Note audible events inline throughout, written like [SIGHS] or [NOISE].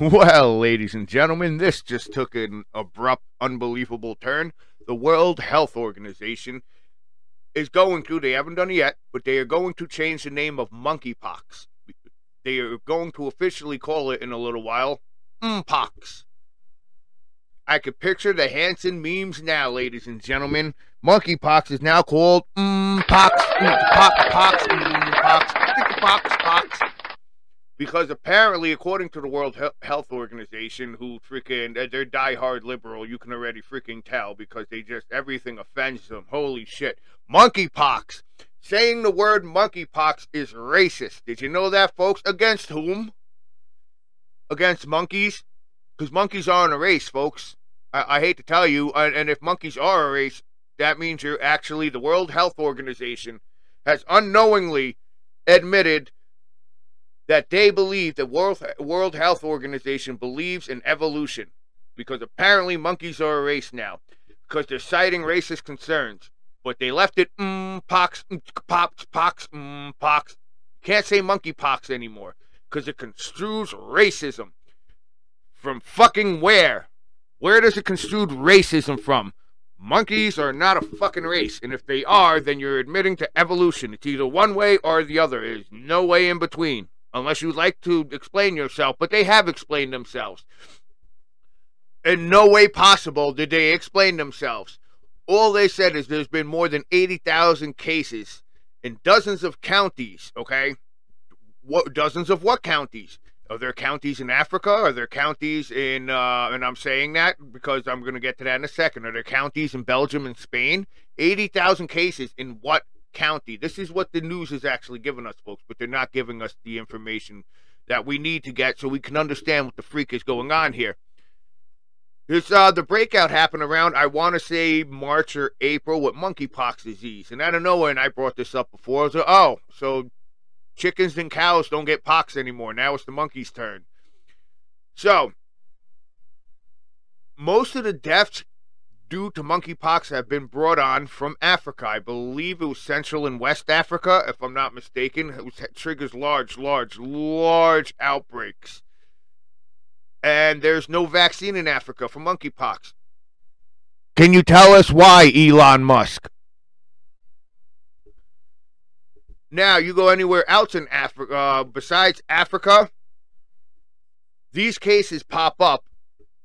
[LAUGHS] Well, ladies and gentlemen, this just took an abrupt, unbelievable turn. The World Health Organization is going to, they haven't done it yet, but they are going to change the name of monkeypox. They are going to officially call it in a little while Mpox. I could picture the Hanson memes now, ladies and gentlemen. Monkeypox is now called Mpox, Mpox, Pox, Mpox, Pox, Pox. Because apparently, according to the World Health Organization, who freaking, they're diehard liberal, you can already freaking tell because they just, everything offends them. Holy shit. Monkeypox. Saying the word monkeypox is racist. Did you know that, folks? Against whom? Against monkeys? Because monkeys aren't a race, folks. I, I hate to tell you, and, and if monkeys are a race, that means you're actually the World Health Organization has unknowingly admitted that they believe the World, World Health Organization believes in evolution because apparently monkeys are a race now because they're citing racist concerns. But they left it mm, pox, mm, pox, pox, mm, pox. Can't say monkeypox anymore because it construes racism. From fucking where? Where does it construe racism from? Monkeys are not a fucking race, and if they are, then you're admitting to evolution. It's either one way or the other. There's no way in between unless you'd like to explain yourself, but they have explained themselves. In no way possible did they explain themselves. All they said is there's been more than 80,000 cases in dozens of counties, okay? What dozens of what counties? Are there counties in Africa? Are there counties in, uh, and I'm saying that because I'm going to get to that in a second. Are there counties in Belgium and Spain? 80,000 cases in what county. This is what the news is actually giving us, folks, but they're not giving us the information that we need to get so we can understand what the freak is going on here. This uh the breakout happened around I want to say March or April with monkeypox disease, and I don't know when I brought this up before. Was oh, so chickens and cows don't get pox anymore. Now it's the monkey's turn. So most of the deaths due to monkeypox have been brought on from Africa. I believe it was Central and West Africa, if I'm not mistaken. It, was, it triggers large, large, large outbreaks. And there's no vaccine in Africa for monkeypox. Can you tell us why, Elon Musk? Now, you go anywhere else in Africa, uh, besides Africa, these cases pop up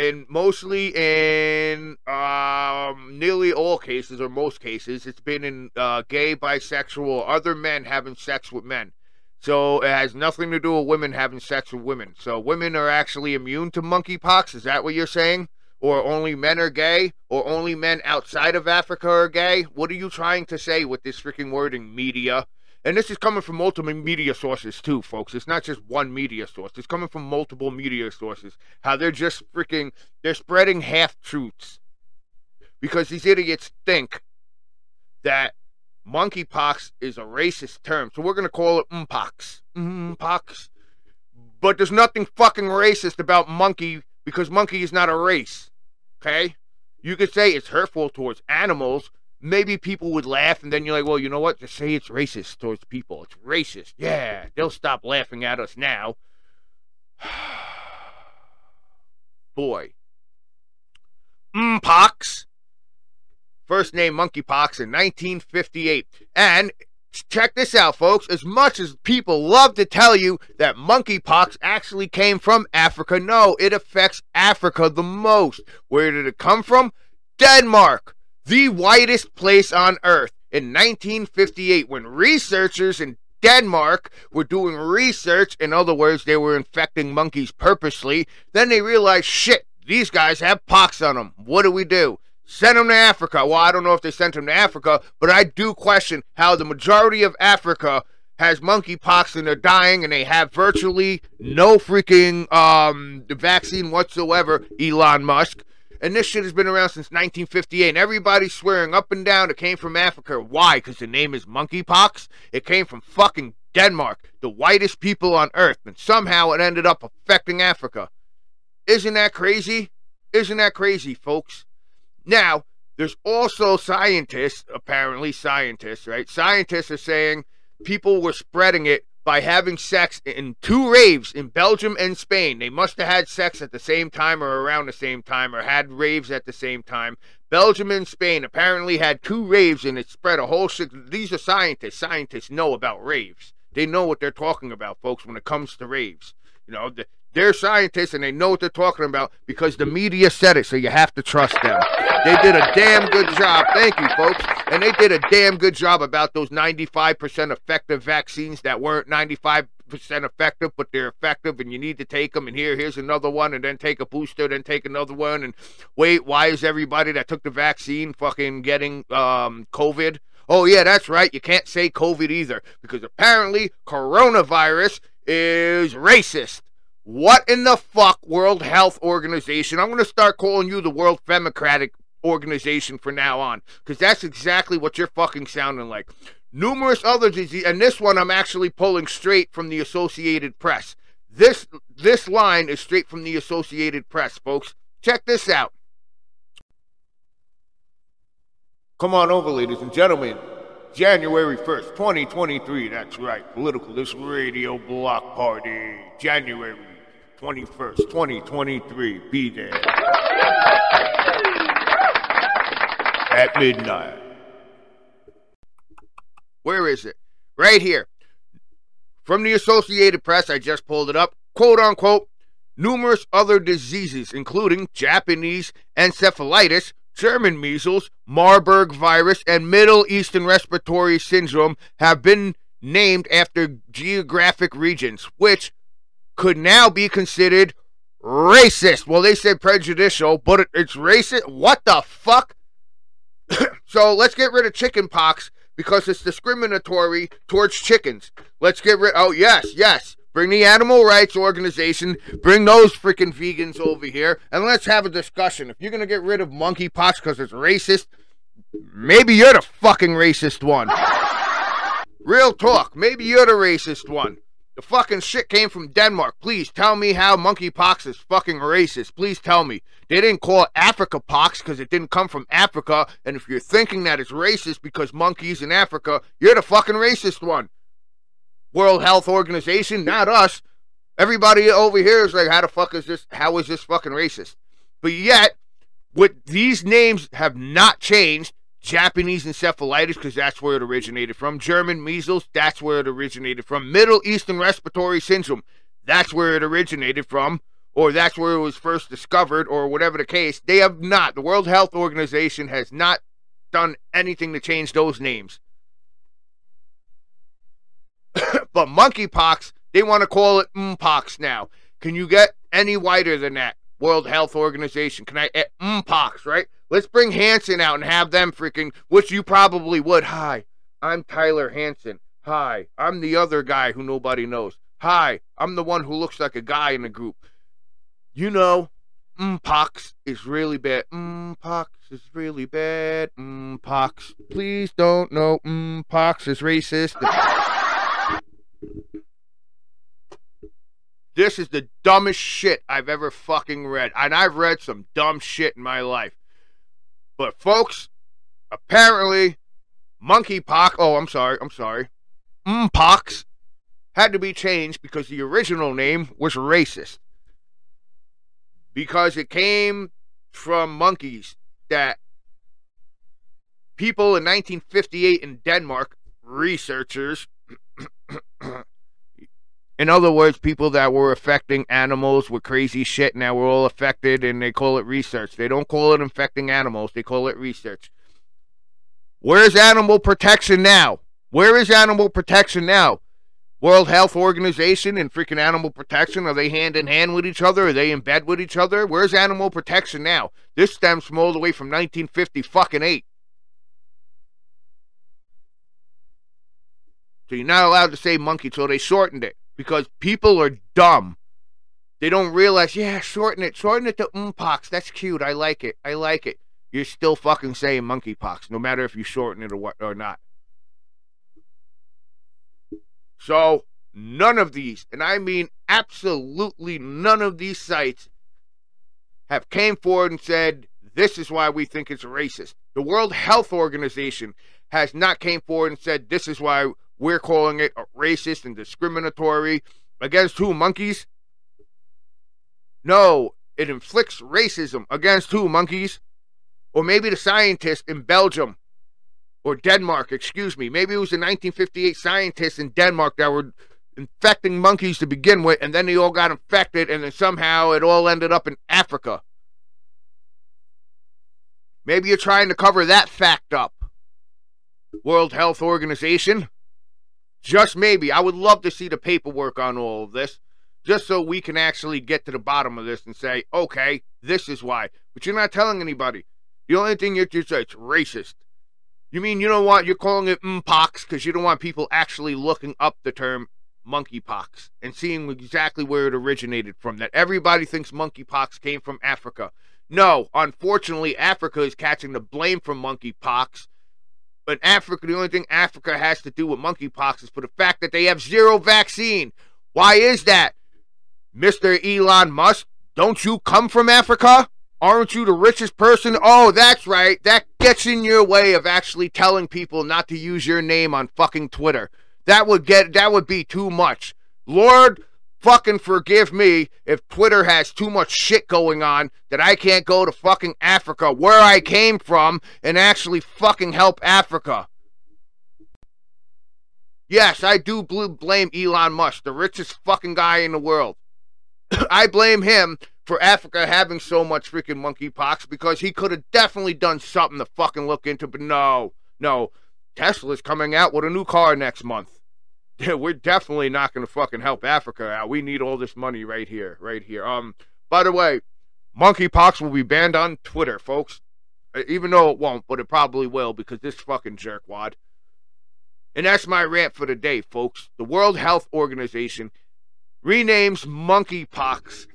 and mostly in um, nearly all cases or most cases, it's been in uh, gay, bisexual, other men having sex with men. So it has nothing to do with women having sex with women. So women are actually immune to monkeypox. Is that what you're saying? Or only men are gay? Or only men outside of Africa are gay? What are you trying to say with this freaking wording, media? And this is coming from multiple media sources too, folks. It's not just one media source. It's coming from multiple media sources. How they're just freaking they're spreading half truths. Because these idiots think that monkeypox is a racist term. So we're gonna call it mpox. Mm-hmm. Mpox. But there's nothing fucking racist about monkey because monkey is not a race. Okay? You could say it's hurtful towards animals, maybe people would laugh, and then you're like, well, you know what? Just say it's racist towards people. It's racist. Yeah, they'll stop laughing at us now. [SIGHS] Boy. Mm, Mpox. First name monkeypox in 1958. And check this out, folks. As much as people love to tell you that monkeypox actually came from Africa, no, it affects Africa the most. Where did it come from? Denmark the whitest place on earth in 1958 when researchers in Denmark were doing research. In other words, they were infecting monkeys purposely. Then they realized, shit, these guys have pox on them. What do we do? Send them to Africa. Well, I don't know if they sent them to Africa, but I do question how the majority of Africa has monkeypox and they're dying and they have virtually no freaking um, vaccine whatsoever, Elon Musk. And this shit has been around since 1958. And everybody's swearing up and down it came from Africa. Why? Because the name is monkeypox? It came from fucking Denmark, the whitest people on earth. And somehow it ended up affecting Africa. Isn't that crazy? Isn't that crazy, folks? Now, there's also scientists, apparently scientists, right? Scientists are saying people were spreading it by having sex in two raves in Belgium and Spain. They must have had sex at the same time or around the same time or had raves at the same time. Belgium and Spain apparently had two raves and it spread a whole shit. These are scientists. Scientists know about raves. They know what they're talking about, folks, when it comes to raves. You know, they're scientists and they know what they're talking about because the media said it, so you have to trust them. They did a damn good job. Thank you, folks. And they did a damn good job about those 95% effective vaccines that weren't 95% effective, but they're effective and you need to take them. And here, here's another one, and then take a booster, then take another one. And wait, why is everybody that took the vaccine fucking getting um, COVID? Oh, yeah, that's right. You can't say COVID either because apparently coronavirus is racist. What in the fuck, World Health Organization? I'm going to start calling you the World Democratic Organization from now on because that's exactly what you're fucking sounding like. Numerous other and this one I'm actually pulling straight from the Associated Press. This this line is straight from the Associated Press, folks. Check this out. Come on over, ladies and gentlemen. January 1st, 2023. That's right. Political This Radio Block Party. January 21st, 2023. Be there. At midnight. Where is it? Right here. From the Associated Press, I just pulled it up. Quote unquote, numerous other diseases, including Japanese encephalitis, German measles, Marburg virus, and Middle Eastern respiratory syndrome, have been named after geographic regions, which could now be considered racist. Well, they said prejudicial, but it's racist. What the fuck? [COUGHS] so let's get rid of chicken pox because it's discriminatory towards chickens. Let's get rid. Oh yes, yes. Bring the animal rights organization. Bring those freaking vegans over here, and let's have a discussion. If you're gonna get rid of monkeypox because it's racist, maybe you're the fucking racist one. Real talk. Maybe you're the racist one. The fucking shit came from Denmark. Please tell me how monkeypox is fucking racist. Please tell me. They didn't call it Africa pox because it didn't come from Africa. And if you're thinking that it's racist because monkeys in Africa, you're the fucking racist one. World Health Organization, not us. Everybody over here is like, how the fuck is this? How is this fucking racist? But yet, with these names have not changed, Japanese encephalitis, because that's where it originated from. German measles, that's where it originated from. Middle Eastern respiratory syndrome, that's where it originated from, or that's where it was first discovered, or whatever the case. They have not. The World Health Organization has not done anything to change those names. [COUGHS] but monkeypox, they want to call it mpox now. Can you get any whiter than that? World Health Organization. Can I? Mpox, right? Let's bring Hanson out and have them freaking, which you probably would. Hi, I'm Tyler Hanson. Hi, I'm the other guy who nobody knows. Hi, I'm the one who looks like a guy in the group. You know, Mpox is really bad. Mpox is really bad. Mpox, please don't know. Mpox is racist. This is the dumbest shit I've ever fucking read. And I've read some dumb shit in my life. But folks, apparently, monkeypox. Oh, I'm sorry. I'm sorry. Mpox had to be changed because the original name was racist. Because it came from monkeys that people in 1958 in Denmark, researchers, in other words, people that were affecting animals with crazy shit now we're all affected and they call it research. They don't call it infecting animals, they call it research. Where's animal protection now? Where is animal protection now? World Health Organization and freaking animal protection, are they hand in hand with each other? Are they in bed with each other? Where's animal protection now? This stems from all the way from 1950 fucking 8. So you're not allowed to say monkey, so they shortened it because people are dumb. They don't realize, yeah, shorten it. Shorten it to mm, mpox. That's cute. I like it. I like it. You're still fucking saying monkeypox, no matter if you shorten it or what or not. So none of these, and I mean absolutely none of these sites have came forward and said this is why we think it's racist. The World Health Organization has not came forward and said this is why We're calling it racist and discriminatory. Against who? Monkeys? No, it inflicts racism. Against who? Monkeys? Or maybe the scientist in Belgium or Denmark, excuse me. Maybe it was the 1958 scientists in Denmark that were infecting monkeys to begin with, and then they all got infected, and then somehow it all ended up in Africa. Maybe you're trying to cover that fact up. World Health Organization. Just maybe. I would love to see the paperwork on all of this, just so we can actually get to the bottom of this and say, okay, this is why. But you're not telling anybody. The only thing you're just it's racist. You mean you don't want you're calling it mpox because you don't want people actually looking up the term monkeypox and seeing exactly where it originated from. That everybody thinks monkeypox came from Africa. No, unfortunately, Africa is catching the blame for monkeypox. But Africa, the only thing Africa has to do with monkeypox is for the fact that they have zero vaccine. Why is that? Mr. Elon Musk, don't you come from Africa? Aren't you the richest person? Oh, that's right. That gets in your way of actually telling people not to use your name on fucking Twitter. That would get that would be too much. Lord, fucking forgive me if Twitter has too much shit going on that I can't go to fucking Africa where I came from and actually fucking help Africa. Yes, I do blame Elon Musk, the richest fucking guy in the world. [COUGHS] I blame him for Africa having so much freaking monkeypox because he could have definitely done something to fucking look into, but no, no. Tesla's coming out with a new car next month. We're definitely not going to fucking help Africa out. We need all this money right here, right here. Um, by the way, monkeypox will be banned on Twitter, folks. Uh, even though it won't, but it probably will because this fucking jerkwad. And that's my rant for the day, folks. The World Health Organization renames monkeypox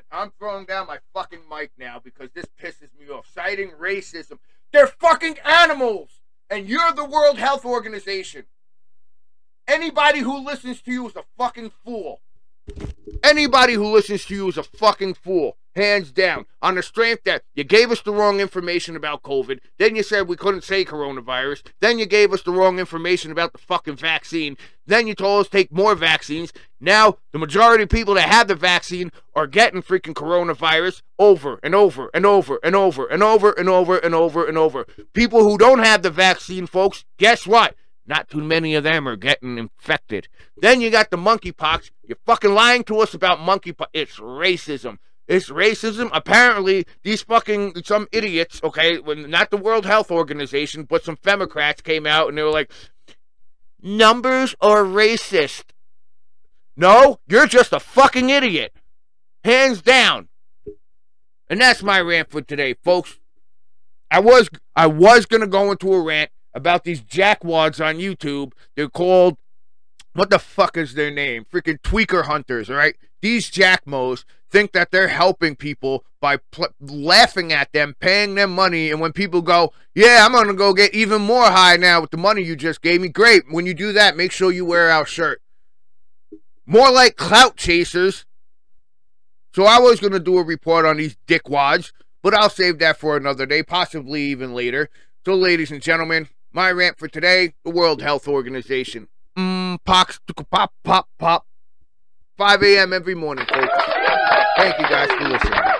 and I'm throwing down my fucking mic now because this pisses me off. Citing racism. They're fucking animals! And you're the World Health Organization. Anybody who listens to you is a fucking fool. Anybody who listens to you is a fucking fool hands down, on the strength that you gave us the wrong information about COVID, then you said we couldn't say coronavirus, then you gave us the wrong information about the fucking vaccine, then you told us take more vaccines. Now, the majority of people that have the vaccine are getting freaking coronavirus over and over and over and over and over and over and over and over. People who don't have the vaccine, folks, guess what? Not too many of them are getting infected. Then you got the monkeypox. You're fucking lying to us about monkeypox. It's racism. It's racism. Apparently, these fucking some idiots, okay, not the World Health Organization, but some Democrats came out and they were like, numbers are racist. No, you're just a fucking idiot. Hands down. And that's my rant for today, folks. I was I was gonna go into a rant about these jackwads on YouTube. They're called what the fuck is their name? Freaking tweaker hunters, all right? These jackmos think that they're helping people by pl- laughing at them, paying them money. And when people go, Yeah, I'm to go get even more high now with the money you just gave me, great. When you do that, make sure you wear our shirt. More like clout chasers. So I was to do a report on these dickwads, but I'll save that for another day, possibly even later. So, ladies and gentlemen, my rant for today the World Health Organization. Mmm, pox, pop, pop, pop. 5 a.m. every morning, folks. Thank you guys for listening.